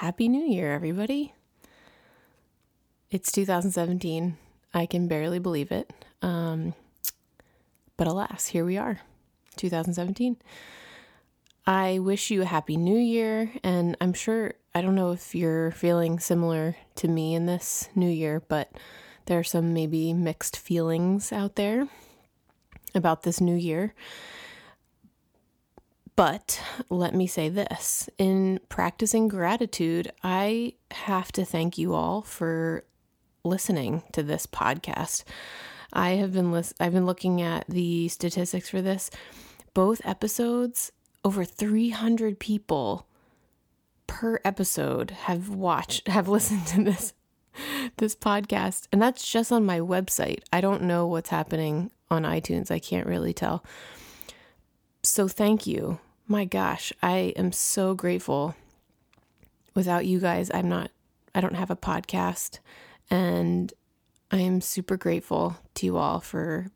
Happy New Year, everybody. It's 2017. I can barely believe it. Um, but alas, here we are, 2017. I wish you a happy new year, and I'm sure, I don't know if you're feeling similar to me in this new year, but there are some maybe mixed feelings out there about this new year. But let me say this in practicing gratitude, I have to thank you all for listening to this podcast. I have been lis- I've been looking at the statistics for this. Both episodes, over 300 people per episode have watched have listened to this this podcast and that's just on my website. I don't know what's happening on iTunes. I can't really tell. So thank you. My gosh, I am so grateful. Without you guys, I'm not I don't have a podcast and I am super grateful to you all for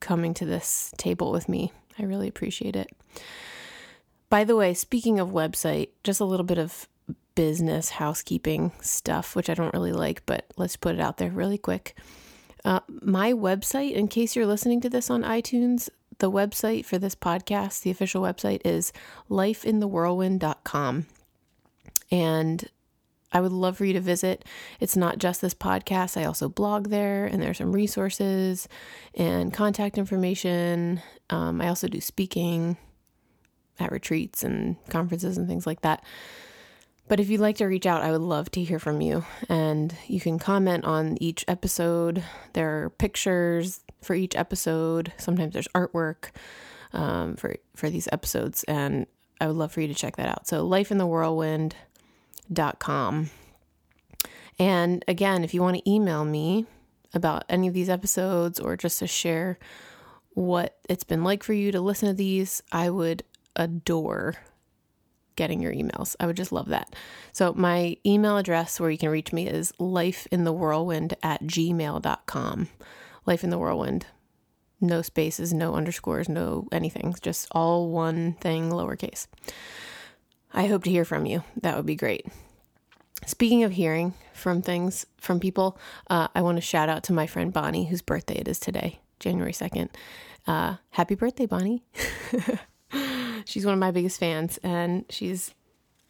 coming to this table with me. I really appreciate it. By the way, speaking of website, just a little bit of business housekeeping stuff, which I don't really like, but let's put it out there really quick. Uh, my website, in case you're listening to this on iTunes, the website for this podcast, the official website is lifeinthewhirlwind.com. And I would love for you to visit. It's not just this podcast. I also blog there, and there's some resources and contact information. Um, I also do speaking at retreats and conferences and things like that. But if you'd like to reach out, I would love to hear from you. And you can comment on each episode. There are pictures for each episode. Sometimes there's artwork um, for for these episodes, and I would love for you to check that out. So, Life in com. And again, if you want to email me about any of these episodes or just to share what it's been like for you to listen to these, I would adore getting your emails. I would just love that. So, my email address where you can reach me is lifeinthewhirlwind at gmail.com. Life in the Whirlwind. No spaces, no underscores, no anything. Just all one thing, lowercase. I hope to hear from you. That would be great. Speaking of hearing from things from people, uh, I want to shout out to my friend Bonnie, whose birthday it is today, January 2nd. Uh, happy birthday, Bonnie. she's one of my biggest fans, and she's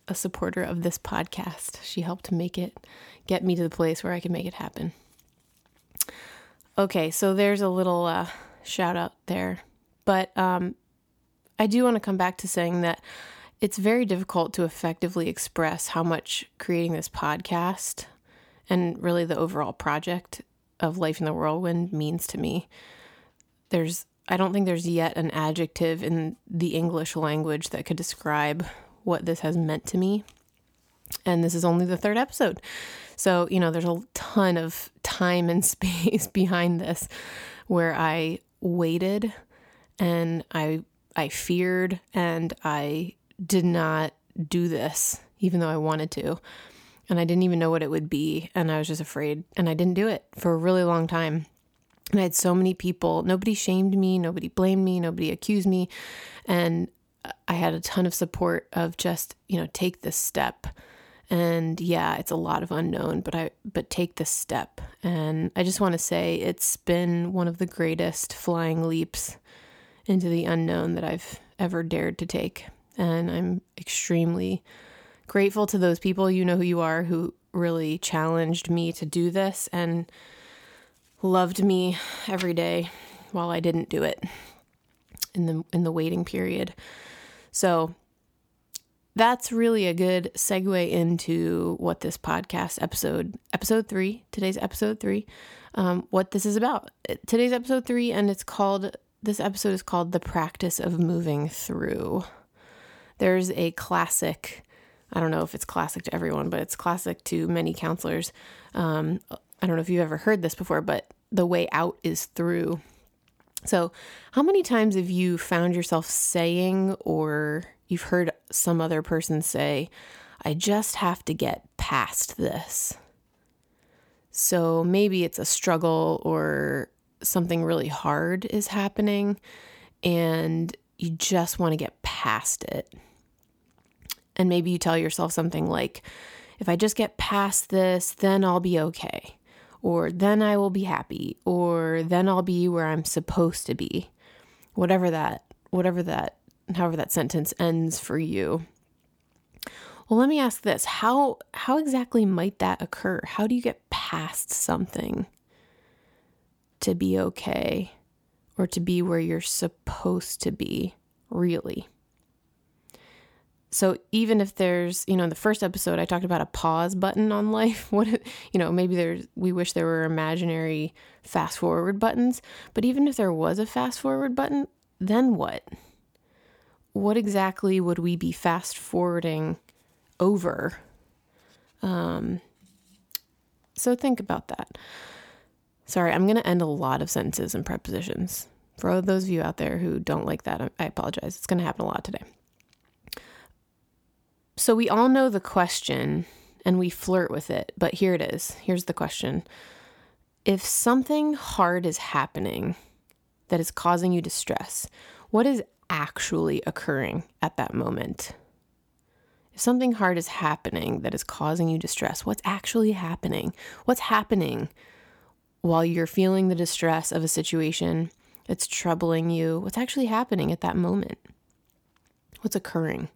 a supporter of this podcast. She helped make it, get me to the place where I can make it happen. Okay, so there's a little uh, shout out there. But um, I do want to come back to saying that it's very difficult to effectively express how much creating this podcast and really the overall project of Life in the Whirlwind means to me. There's I don't think there's yet an adjective in the English language that could describe what this has meant to me. And this is only the third episode. So, you know, there's a ton of time and space behind this where I waited and I I feared and I did not do this, even though I wanted to. And I didn't even know what it would be. And I was just afraid. And I didn't do it for a really long time. And I had so many people, nobody shamed me, nobody blamed me, nobody accused me. And I had a ton of support of just, you know, take this step. And yeah, it's a lot of unknown, but I but take this step. And I just want to say it's been one of the greatest flying leaps into the unknown that I've ever dared to take. And I'm extremely grateful to those people, you know who you are, who really challenged me to do this and loved me every day while I didn't do it in the in the waiting period. So that's really a good segue into what this podcast episode, episode three, today's episode three, um, what this is about. Today's episode three, and it's called, this episode is called The Practice of Moving Through. There's a classic, I don't know if it's classic to everyone, but it's classic to many counselors. Um, I don't know if you've ever heard this before, but the way out is through. So, how many times have you found yourself saying, or you've heard some other person say, I just have to get past this? So, maybe it's a struggle or something really hard is happening, and you just want to get past it. And maybe you tell yourself something like, if I just get past this, then I'll be okay. Or then I will be happy. Or then I'll be where I'm supposed to be. Whatever that, whatever that, however that sentence ends for you. Well, let me ask this. How how exactly might that occur? How do you get past something to be okay or to be where you're supposed to be, really? So even if there's, you know, in the first episode I talked about a pause button on life, what you know, maybe there's we wish there were imaginary fast forward buttons, but even if there was a fast forward button, then what? What exactly would we be fast forwarding over? Um so think about that. Sorry, I'm going to end a lot of sentences and prepositions. For those of you out there who don't like that, I apologize. It's going to happen a lot today. So we all know the question and we flirt with it, but here it is. Here's the question If something hard is happening that is causing you distress, what is actually occurring at that moment? If something hard is happening that is causing you distress, what's actually happening? What's happening while you're feeling the distress of a situation that's troubling you? What's actually happening at that moment? What's occurring?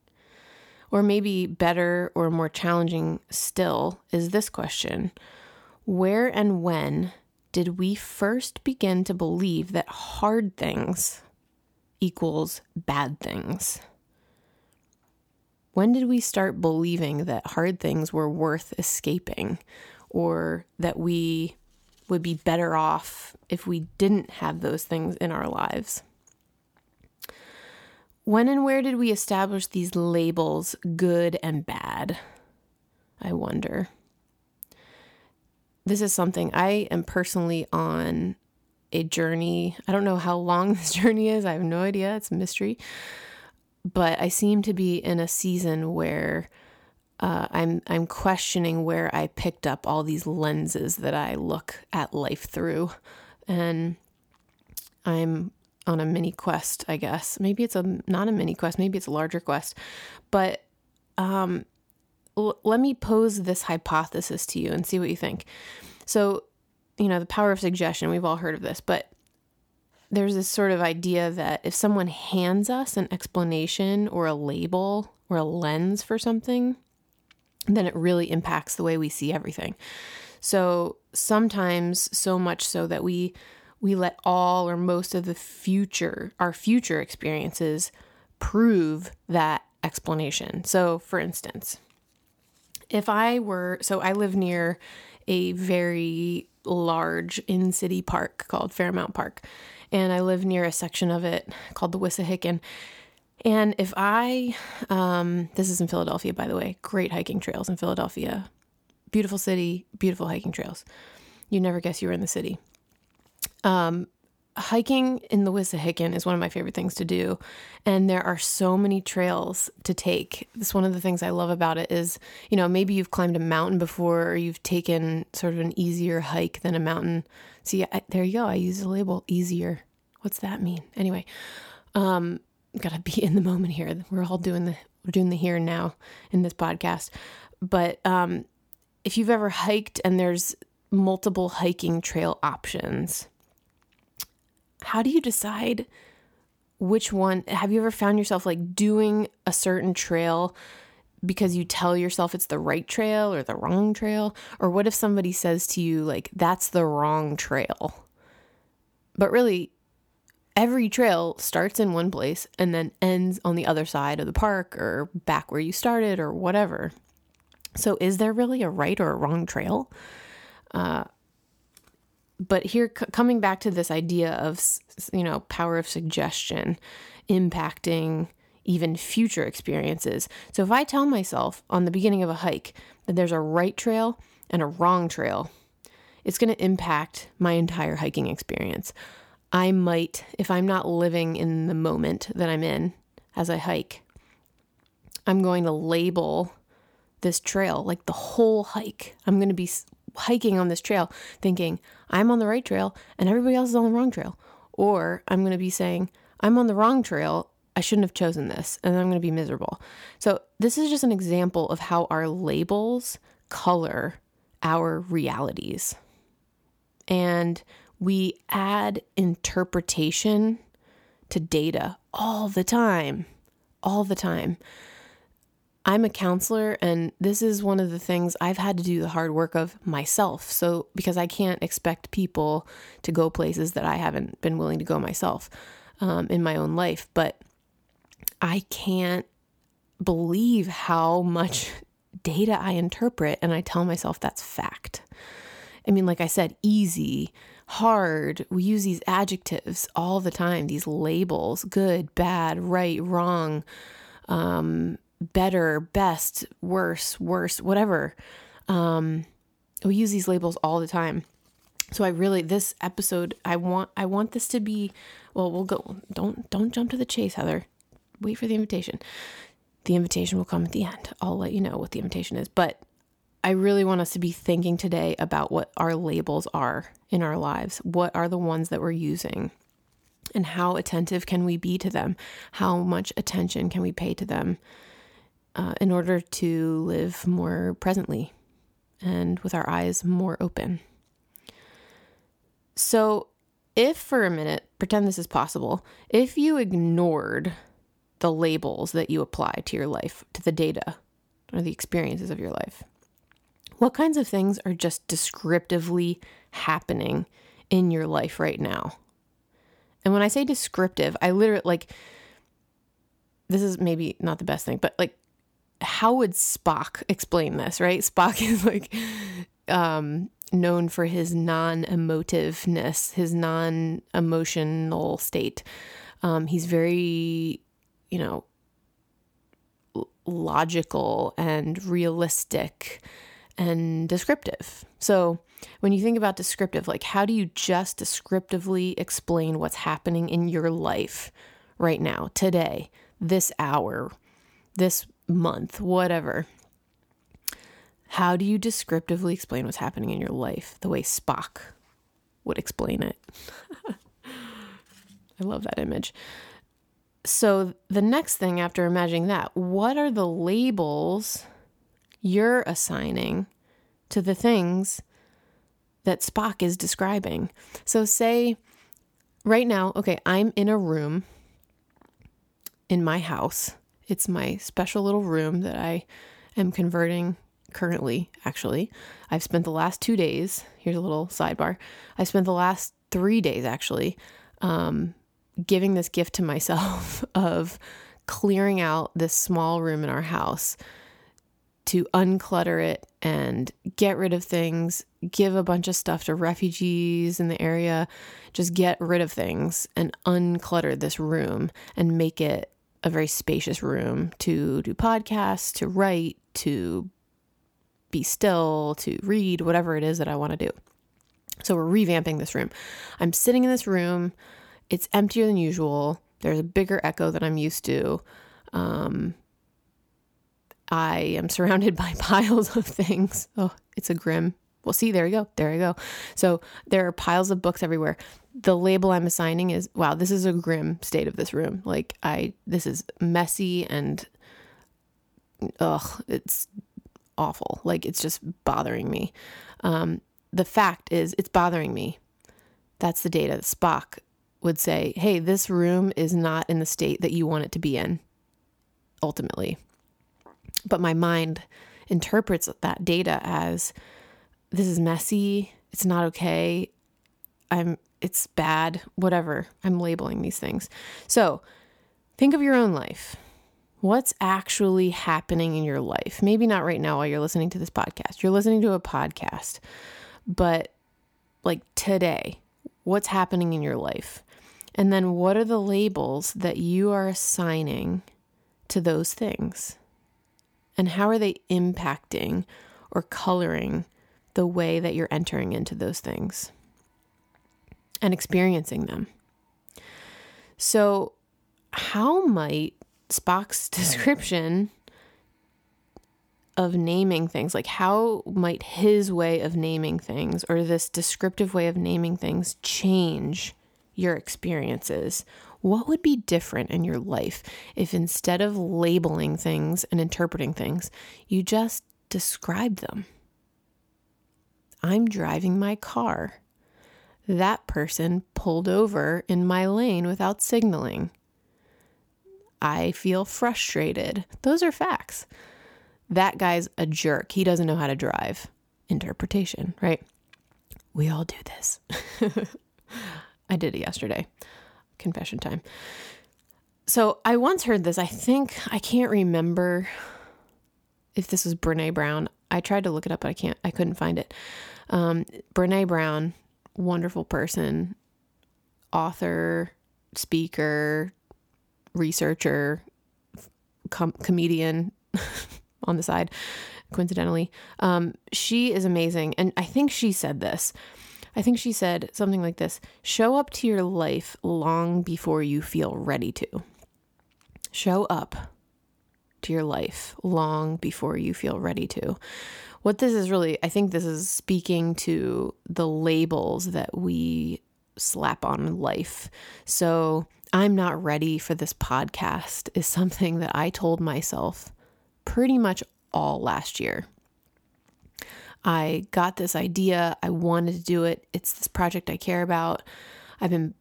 Or maybe better or more challenging still is this question Where and when did we first begin to believe that hard things equals bad things? When did we start believing that hard things were worth escaping or that we would be better off if we didn't have those things in our lives? When and where did we establish these labels, good and bad? I wonder. This is something I am personally on a journey. I don't know how long this journey is. I have no idea. It's a mystery. But I seem to be in a season where uh, I'm I'm questioning where I picked up all these lenses that I look at life through, and I'm on a mini quest, I guess. Maybe it's a not a mini quest, maybe it's a larger quest. But um, l- let me pose this hypothesis to you and see what you think. So, you know, the power of suggestion, we've all heard of this, but there's this sort of idea that if someone hands us an explanation or a label or a lens for something, then it really impacts the way we see everything. So sometimes, so much so that we we let all or most of the future, our future experiences, prove that explanation. So, for instance, if I were, so I live near a very large in city park called Fairmount Park, and I live near a section of it called the Wissahickon. And if I, um, this is in Philadelphia, by the way, great hiking trails in Philadelphia. Beautiful city, beautiful hiking trails. You never guess you were in the city. Um, hiking in the Wissahickon is one of my favorite things to do, and there are so many trails to take. This one of the things I love about it is, you know, maybe you've climbed a mountain before, or you've taken sort of an easier hike than a mountain. See, I, there you go. I use the label easier. What's that mean? Anyway, um, gotta be in the moment here. We're all doing the we're doing the here and now in this podcast. But um, if you've ever hiked and there's multiple hiking trail options how do you decide which one? Have you ever found yourself like doing a certain trail because you tell yourself it's the right trail or the wrong trail? Or what if somebody says to you, like, that's the wrong trail? But really, every trail starts in one place and then ends on the other side of the park or back where you started or whatever. So, is there really a right or a wrong trail? Uh, but here c- coming back to this idea of you know power of suggestion impacting even future experiences. So if i tell myself on the beginning of a hike that there's a right trail and a wrong trail it's going to impact my entire hiking experience. I might if i'm not living in the moment that i'm in as i hike i'm going to label this trail like the whole hike. I'm going to be hiking on this trail thinking I'm on the right trail and everybody else is on the wrong trail. Or I'm going to be saying I'm on the wrong trail I shouldn't have chosen this and I'm going to be miserable. So, this is just an example of how our labels color our realities. And we add interpretation to data all the time, all the time. I'm a counselor, and this is one of the things I've had to do the hard work of myself. So, because I can't expect people to go places that I haven't been willing to go myself um, in my own life, but I can't believe how much data I interpret, and I tell myself that's fact. I mean, like I said, easy, hard. We use these adjectives all the time, these labels good, bad, right, wrong, um, better, best, worse, worse, whatever. Um, we use these labels all the time. So I really this episode I want I want this to be well we'll go don't don't jump to the chase Heather. Wait for the invitation. The invitation will come at the end. I'll let you know what the invitation is, but I really want us to be thinking today about what our labels are in our lives. What are the ones that we're using? And how attentive can we be to them? How much attention can we pay to them uh, in order to live more presently and with our eyes more open? So, if for a minute, pretend this is possible, if you ignored the labels that you apply to your life, to the data or the experiences of your life, what kinds of things are just descriptively happening in your life right now? And when I say descriptive, I literally like this is maybe not the best thing, but like how would Spock explain this, right? Spock is like um known for his non-emotiveness, his non-emotional state. Um, he's very, you know, logical and realistic and descriptive. So, when you think about descriptive, like how do you just descriptively explain what's happening in your life right now, today, this hour, this month, whatever? How do you descriptively explain what's happening in your life the way Spock would explain it? I love that image. So, the next thing after imagining that, what are the labels you're assigning to the things that Spock is describing. So, say right now, okay, I'm in a room in my house. It's my special little room that I am converting currently, actually. I've spent the last two days, here's a little sidebar. I spent the last three days actually um, giving this gift to myself of clearing out this small room in our house to unclutter it and get rid of things, give a bunch of stuff to refugees in the area, just get rid of things and unclutter this room and make it a very spacious room to do podcasts, to write, to be still, to read, whatever it is that I want to do. So we're revamping this room. I'm sitting in this room. It's emptier than usual. There's a bigger echo than I'm used to. Um, I am surrounded by piles of things. Oh, it's a grim. Well, see, there you go. There you go. So there are piles of books everywhere. The label I'm assigning is wow, this is a grim state of this room. Like, I, this is messy and, ugh, it's awful. Like, it's just bothering me. Um, the fact is, it's bothering me. That's the data. Spock would say, hey, this room is not in the state that you want it to be in, ultimately. But my mind interprets that data as this is messy, it's not okay, I'm it's bad, whatever. I'm labeling these things. So, think of your own life. What's actually happening in your life? Maybe not right now while you're listening to this podcast. You're listening to a podcast, but like today, what's happening in your life? And then what are the labels that you are assigning to those things? and how are they impacting or coloring the way that you're entering into those things and experiencing them. So, how might Spock's description of naming things, like how might his way of naming things or this descriptive way of naming things change your experiences? What would be different in your life if instead of labeling things and interpreting things, you just describe them? I'm driving my car. That person pulled over in my lane without signaling. I feel frustrated. Those are facts. That guy's a jerk. He doesn't know how to drive. Interpretation, right? We all do this. I did it yesterday. Confession time. So I once heard this. I think, I can't remember if this was Brene Brown. I tried to look it up, but I can't, I couldn't find it. Um, Brene Brown, wonderful person, author, speaker, researcher, com- comedian on the side, coincidentally. Um, she is amazing. And I think she said this. I think she said something like this show up to your life long before you feel ready to. Show up to your life long before you feel ready to what this is really, I think this is speaking to the labels that we slap on life. So, I'm not ready for this podcast is something that I told myself pretty much all last year. I got this idea. I wanted to do it. It's this project I care about. I've been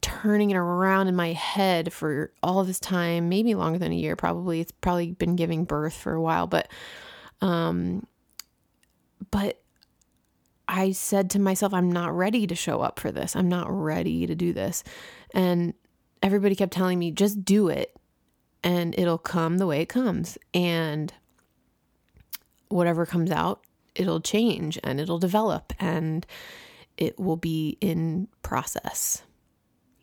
turning it around in my head for all this time, maybe longer than a year, probably. It's probably been giving birth for a while, but um, but I said to myself, I'm not ready to show up for this. I'm not ready to do this. And everybody kept telling me, just do it and it'll come the way it comes. And whatever comes out, it'll change and it'll develop and it will be in process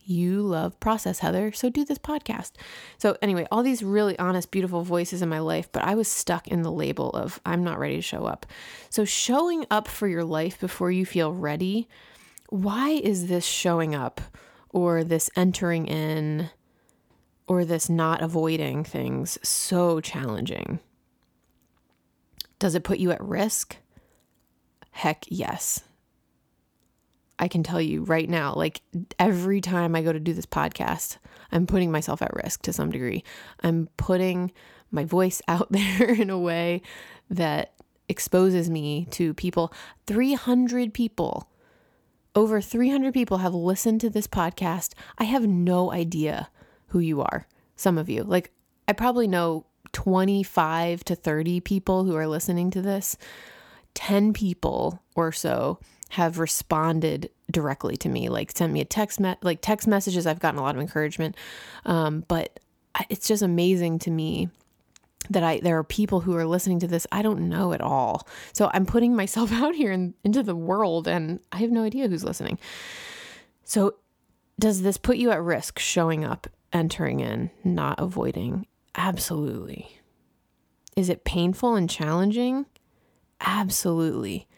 you love process, Heather. So do this podcast. So, anyway, all these really honest, beautiful voices in my life, but I was stuck in the label of I'm not ready to show up. So, showing up for your life before you feel ready, why is this showing up or this entering in or this not avoiding things so challenging? Does it put you at risk? Heck yes. I can tell you right now, like every time I go to do this podcast, I'm putting myself at risk to some degree. I'm putting my voice out there in a way that exposes me to people. 300 people, over 300 people have listened to this podcast. I have no idea who you are, some of you. Like, I probably know 25 to 30 people who are listening to this. 10 people or so have responded directly to me, like sent me a text, me- like text messages. I've gotten a lot of encouragement, um, but it's just amazing to me that I there are people who are listening to this I don't know at all. So I'm putting myself out here in, into the world, and I have no idea who's listening. So does this put you at risk showing up, entering in, not avoiding? Absolutely. Is it painful and challenging? Absolutely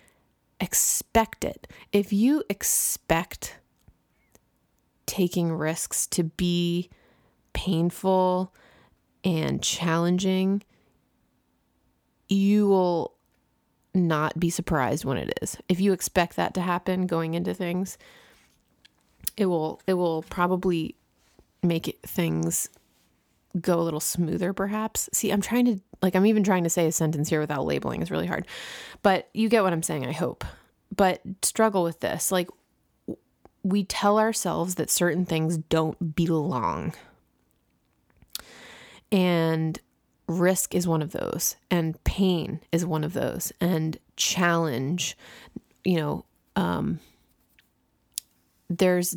expect it. If you expect taking risks to be painful and challenging, you will not be surprised when it is. If you expect that to happen going into things, it will it will probably make it, things go a little smoother perhaps. See, I'm trying to like I'm even trying to say a sentence here without labeling is really hard. But you get what I'm saying, I hope. But struggle with this. Like we tell ourselves that certain things don't belong. And risk is one of those, and pain is one of those, and challenge, you know, um, there's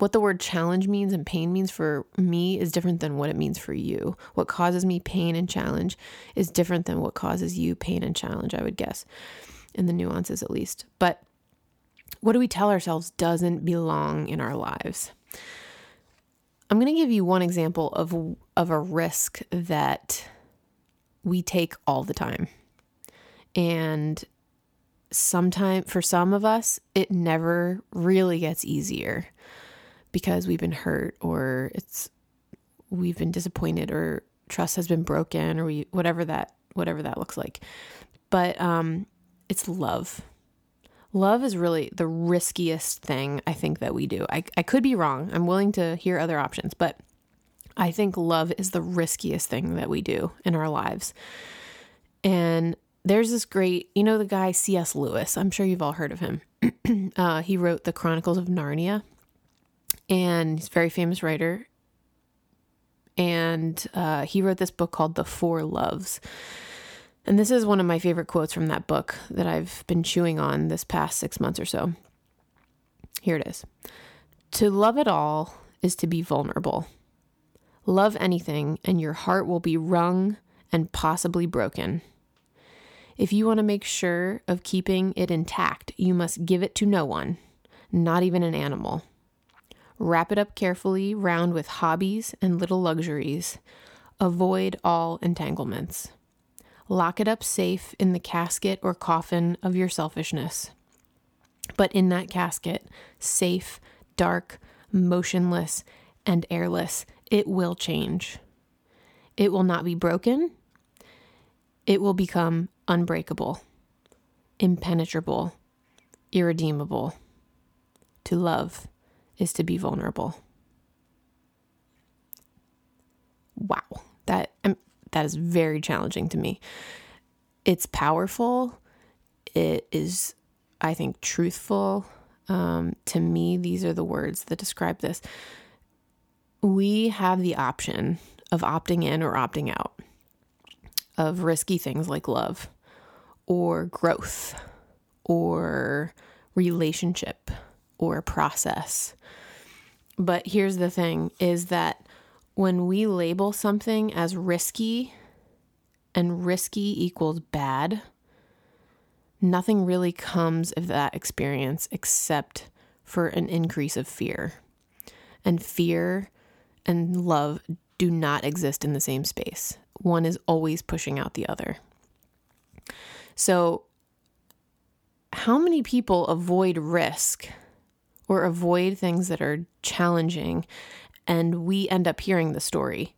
what the word challenge means and pain means for me is different than what it means for you. What causes me pain and challenge is different than what causes you pain and challenge, I would guess, in the nuances at least. But what do we tell ourselves doesn't belong in our lives? I'm going to give you one example of of a risk that we take all the time. And sometimes for some of us it never really gets easier because we've been hurt or it's we've been disappointed or trust has been broken or we whatever that whatever that looks like. But um it's love. Love is really the riskiest thing I think that we do. I, I could be wrong. I'm willing to hear other options, but I think love is the riskiest thing that we do in our lives. And there's this great, you know, the guy C.S. Lewis. I'm sure you've all heard of him. uh, he wrote the Chronicles of Narnia, and he's a very famous writer. And uh, he wrote this book called The Four Loves. And this is one of my favorite quotes from that book that I've been chewing on this past six months or so. Here it is To love it all is to be vulnerable. Love anything, and your heart will be wrung and possibly broken. If you want to make sure of keeping it intact, you must give it to no one, not even an animal. Wrap it up carefully round with hobbies and little luxuries. Avoid all entanglements. Lock it up safe in the casket or coffin of your selfishness. But in that casket, safe, dark, motionless, and airless, it will change. It will not be broken. It will become unbreakable, impenetrable, irredeemable. To love is to be vulnerable. Wow, that um, that is very challenging to me. It's powerful. It is, I think, truthful. Um, to me, these are the words that describe this. We have the option of opting in or opting out of risky things like love or growth or relationship or process. But here's the thing is that when we label something as risky and risky equals bad, nothing really comes of that experience except for an increase of fear. And fear and love do not exist in the same space. One is always pushing out the other. So, how many people avoid risk or avoid things that are challenging and we end up hearing the story.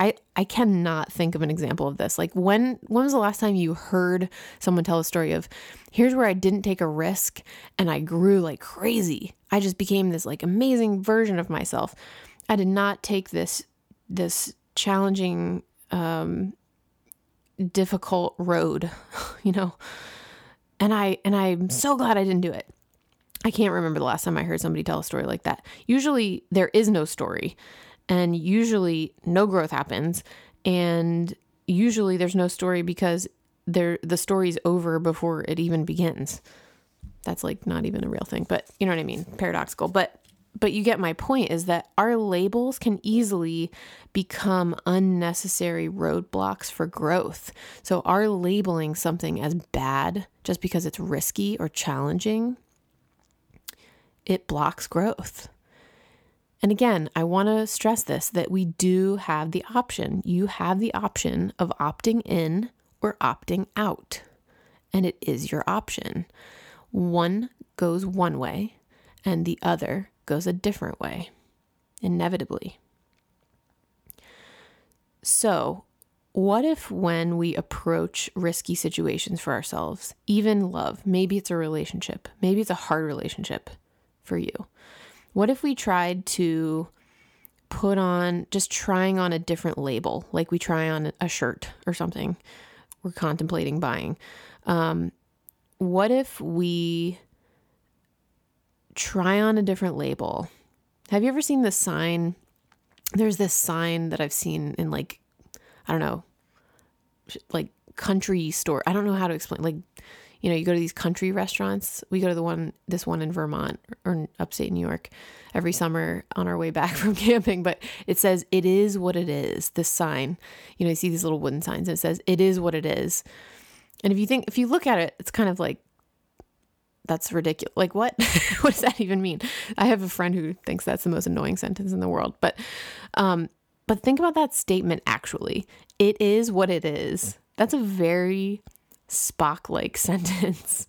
I, I cannot think of an example of this. Like when when was the last time you heard someone tell a story of here's where I didn't take a risk and I grew like crazy. I just became this like amazing version of myself. I did not take this this challenging um difficult road, you know. And I and I'm so glad I didn't do it. I can't remember the last time I heard somebody tell a story like that. Usually there is no story, and usually no growth happens, and usually there's no story because there the story's over before it even begins. That's like not even a real thing, but you know what I mean, paradoxical. But but you get my point is that our labels can easily become unnecessary roadblocks for growth. So our labeling something as bad just because it's risky or challenging it blocks growth. And again, I want to stress this that we do have the option. You have the option of opting in or opting out, and it is your option. One goes one way, and the other goes a different way, inevitably. So, what if when we approach risky situations for ourselves, even love, maybe it's a relationship, maybe it's a hard relationship, for you? What if we tried to put on just trying on a different label, like we try on a shirt or something we're contemplating buying? Um, what if we try on a different label? Have you ever seen the sign? There's this sign that I've seen in like, I don't know, like country store. I don't know how to explain. Like you know, you go to these country restaurants. We go to the one, this one in Vermont or upstate New York every summer on our way back from camping. But it says, it is what it is. This sign, you know, you see these little wooden signs and it says, it is what it is. And if you think, if you look at it, it's kind of like, that's ridiculous. Like, what? what does that even mean? I have a friend who thinks that's the most annoying sentence in the world. But, um, but think about that statement actually. It is what it is. That's a very Spock like sentence.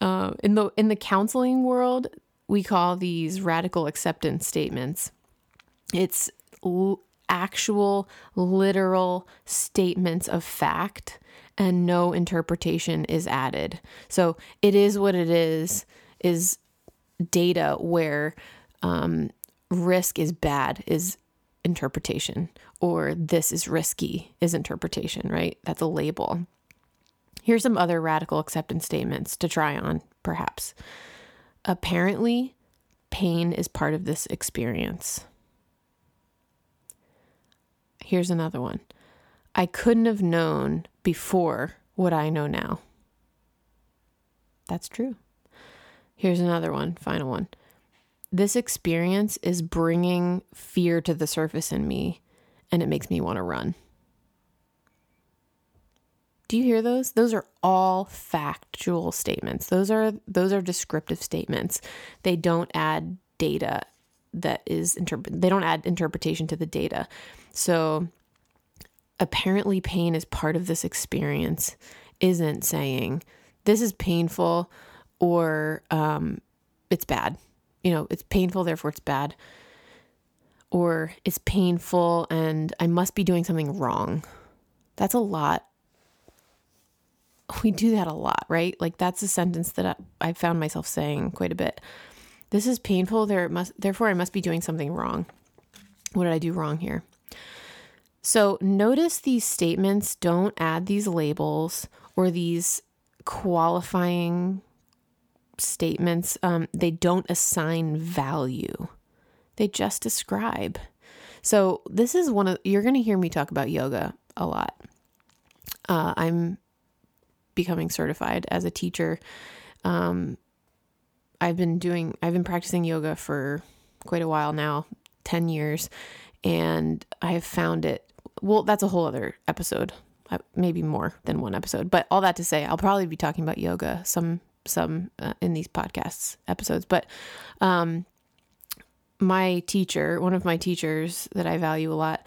Uh, in the in the counseling world, we call these radical acceptance statements. It's l- actual literal statements of fact and no interpretation is added. So it is what it is, is data where um, risk is bad, is interpretation, or this is risky is interpretation, right? That's a label. Here's some other radical acceptance statements to try on, perhaps. Apparently, pain is part of this experience. Here's another one. I couldn't have known before what I know now. That's true. Here's another one, final one. This experience is bringing fear to the surface in me, and it makes me want to run. Do you hear those? Those are all factual statements. Those are those are descriptive statements. They don't add data that is interpret they don't add interpretation to the data. So apparently pain is part of this experience isn't saying this is painful or um, it's bad. You know, it's painful, therefore it's bad. Or it's painful and I must be doing something wrong. That's a lot. We do that a lot, right? Like that's a sentence that I, I found myself saying quite a bit. This is painful, there must therefore I must be doing something wrong. What did I do wrong here? So notice these statements don't add these labels or these qualifying statements. Um, they don't assign value, they just describe. So this is one of, you're going to hear me talk about yoga a lot. Uh, I'm becoming certified as a teacher. Um, I've been doing, I've been practicing yoga for quite a while now, 10 years, and I have found it well, that's a whole other episode, uh, maybe more than one episode. But all that to say, I'll probably be talking about yoga some some uh, in these podcasts episodes. But um, my teacher, one of my teachers that I value a lot,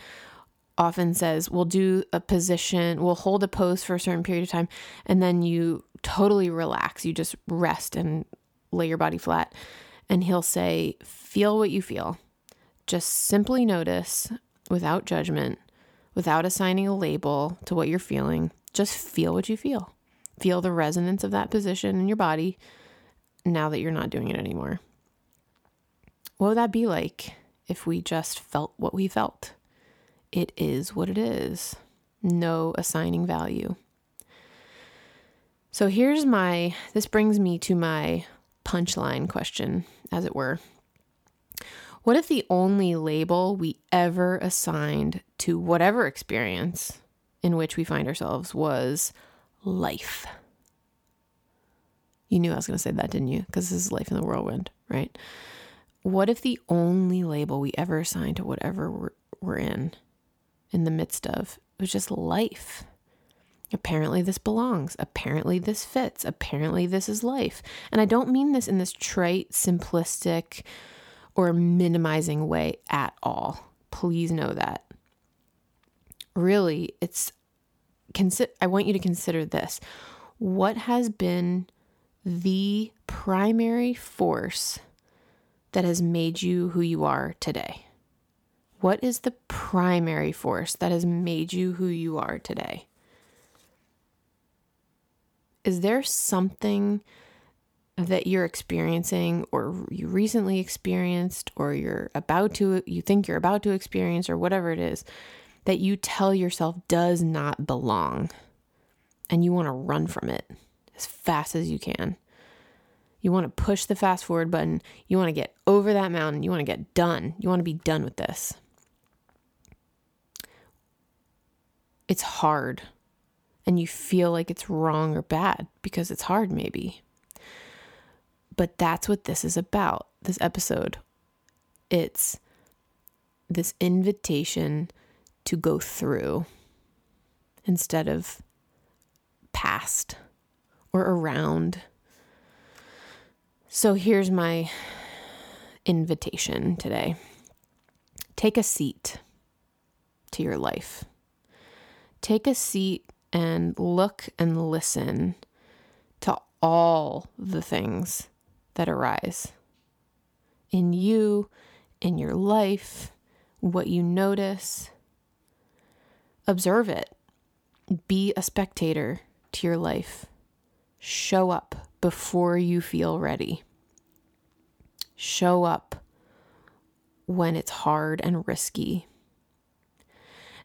often says, "We'll do a position, we'll hold a pose for a certain period of time, and then you totally relax. You just rest and lay your body flat." And he'll say, "Feel what you feel." Just simply notice without judgment without assigning a label to what you're feeling. Just feel what you feel. Feel the resonance of that position in your body now that you're not doing it anymore. What would that be like if we just felt what we felt? It is what it is. No assigning value. So here's my, this brings me to my punchline question, as it were. What if the only label we ever assigned to whatever experience in which we find ourselves was life? You knew I was going to say that, didn't you? Because this is life in the whirlwind, right? What if the only label we ever assigned to whatever we're, we're in, in the midst of, It was just life? Apparently, this belongs. Apparently, this fits. Apparently, this is life. And I don't mean this in this trite, simplistic, or minimizing way at all. Please know that. Really, it's consider I want you to consider this. What has been the primary force that has made you who you are today? What is the primary force that has made you who you are today? Is there something that you're experiencing or you recently experienced or you're about to you think you're about to experience or whatever it is that you tell yourself does not belong and you want to run from it as fast as you can. You want to push the fast forward button. You want to get over that mountain. You want to get done. You want to be done with this. It's hard and you feel like it's wrong or bad because it's hard, maybe. But that's what this is about, this episode. It's this invitation to go through instead of past or around. So here's my invitation today take a seat to your life. Take a seat and look and listen to all the things that arise in you, in your life, what you notice. Observe it. Be a spectator to your life. Show up before you feel ready. Show up when it's hard and risky.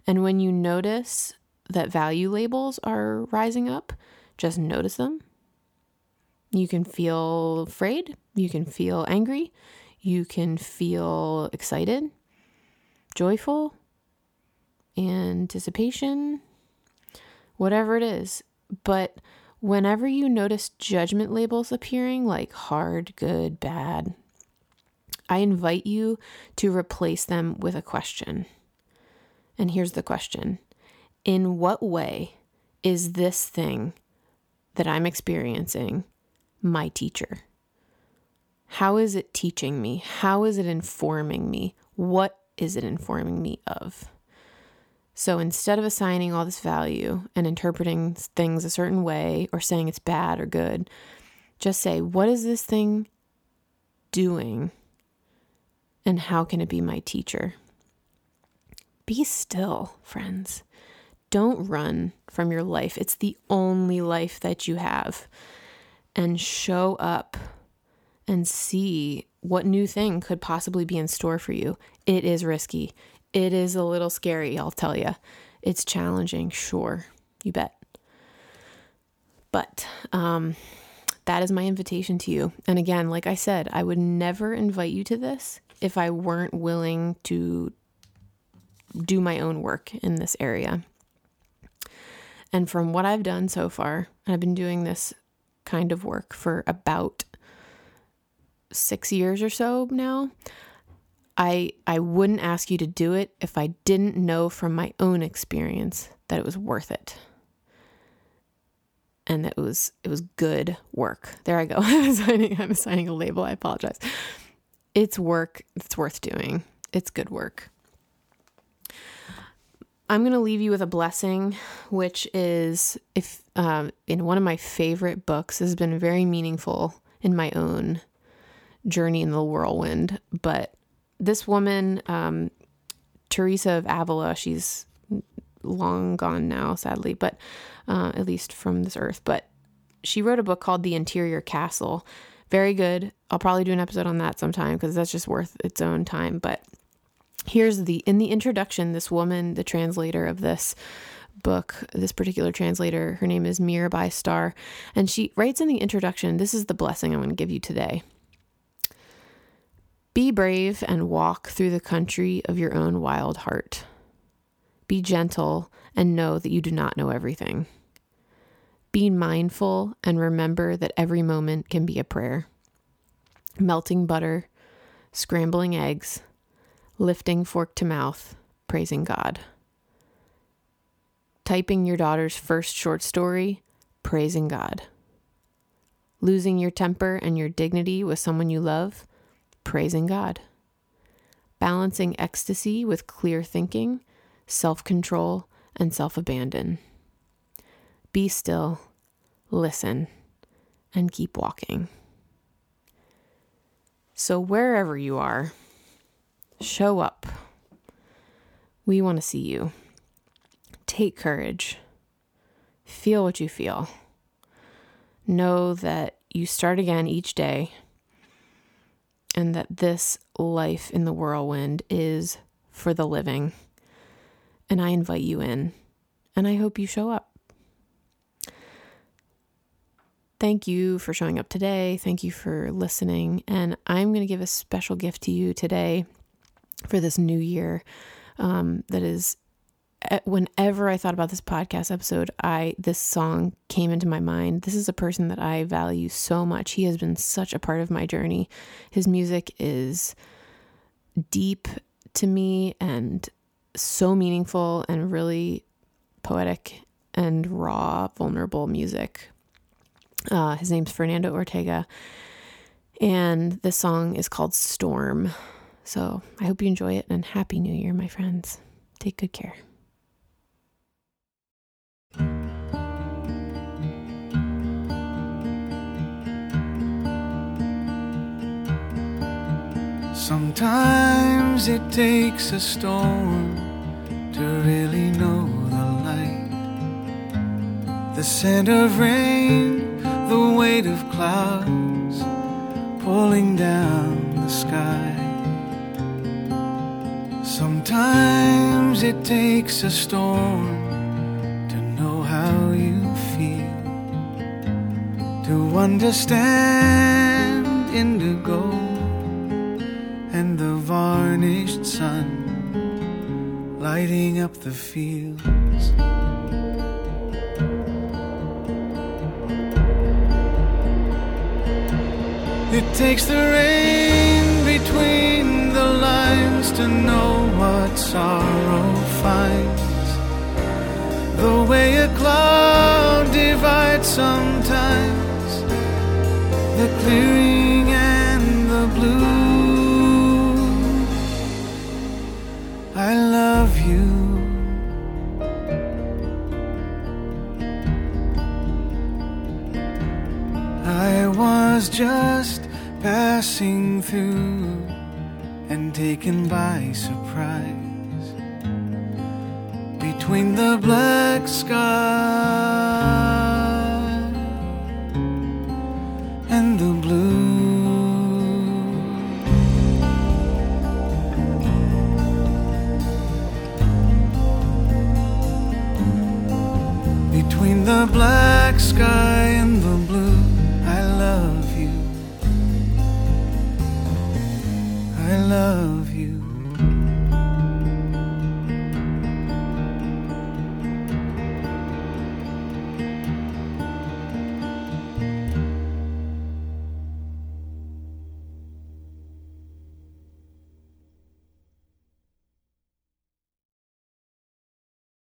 And when you notice that value labels are rising up, just notice them. You can feel afraid, you can feel angry, you can feel excited, joyful, anticipation, whatever it is. But whenever you notice judgment labels appearing like hard, good, bad, I invite you to replace them with a question. And here's the question In what way is this thing that I'm experiencing my teacher? How is it teaching me? How is it informing me? What is it informing me of? So instead of assigning all this value and interpreting things a certain way or saying it's bad or good, just say, what is this thing doing? And how can it be my teacher? Be still, friends. Don't run from your life. It's the only life that you have. And show up and see what new thing could possibly be in store for you. It is risky. It is a little scary, I'll tell you. It's challenging, sure. You bet. But um, that is my invitation to you. And again, like I said, I would never invite you to this if I weren't willing to do my own work in this area. And from what I've done so far, and I've been doing this kind of work for about six years or so now. I I wouldn't ask you to do it if I didn't know from my own experience that it was worth it. And that it was it was good work. There I go. I'm assigning, I'm signing a label. I apologize. It's work. It's worth doing. It's good work. I'm going to leave you with a blessing, which is if um, in one of my favorite books has been very meaningful in my own journey in the whirlwind. But this woman, um, Teresa of Avila, she's long gone now, sadly, but uh, at least from this earth. But she wrote a book called The Interior Castle. Very good. I'll probably do an episode on that sometime because that's just worth its own time. But here's the in the introduction, this woman, the translator of this book, this particular translator, her name is Mirabai Starr, and she writes in the introduction, This is the blessing I'm going to give you today. Be brave and walk through the country of your own wild heart. Be gentle and know that you do not know everything. Be mindful and remember that every moment can be a prayer. Melting butter, scrambling eggs, lifting fork to mouth, praising God. Typing your daughter's first short story, praising God. Losing your temper and your dignity with someone you love, praising God. Balancing ecstasy with clear thinking, self control, and self abandon. Be still, listen, and keep walking. So, wherever you are, show up. We want to see you. Take courage. Feel what you feel. Know that you start again each day and that this life in the whirlwind is for the living. And I invite you in, and I hope you show up. Thank you for showing up today. Thank you for listening. And I'm going to give a special gift to you today for this new year um, that is whenever I thought about this podcast episode, I this song came into my mind. This is a person that I value so much. He has been such a part of my journey. His music is deep to me and so meaningful and really poetic and raw, vulnerable music. Uh, his name's Fernando Ortega, and the song is called Storm. So I hope you enjoy it and Happy New Year, my friends. Take good care. Sometimes it takes a storm to really know the light. the scent of rain, the weight of clouds pulling down the sky. Sometimes it takes a storm to know how you feel, to understand indigo and the varnished sun lighting up the fields. It takes the rain between the lines to know what sorrow finds. The way a cloud divides sometimes the clearing and the blue. I love you. I was just passing through taken by surprise. Between the black sky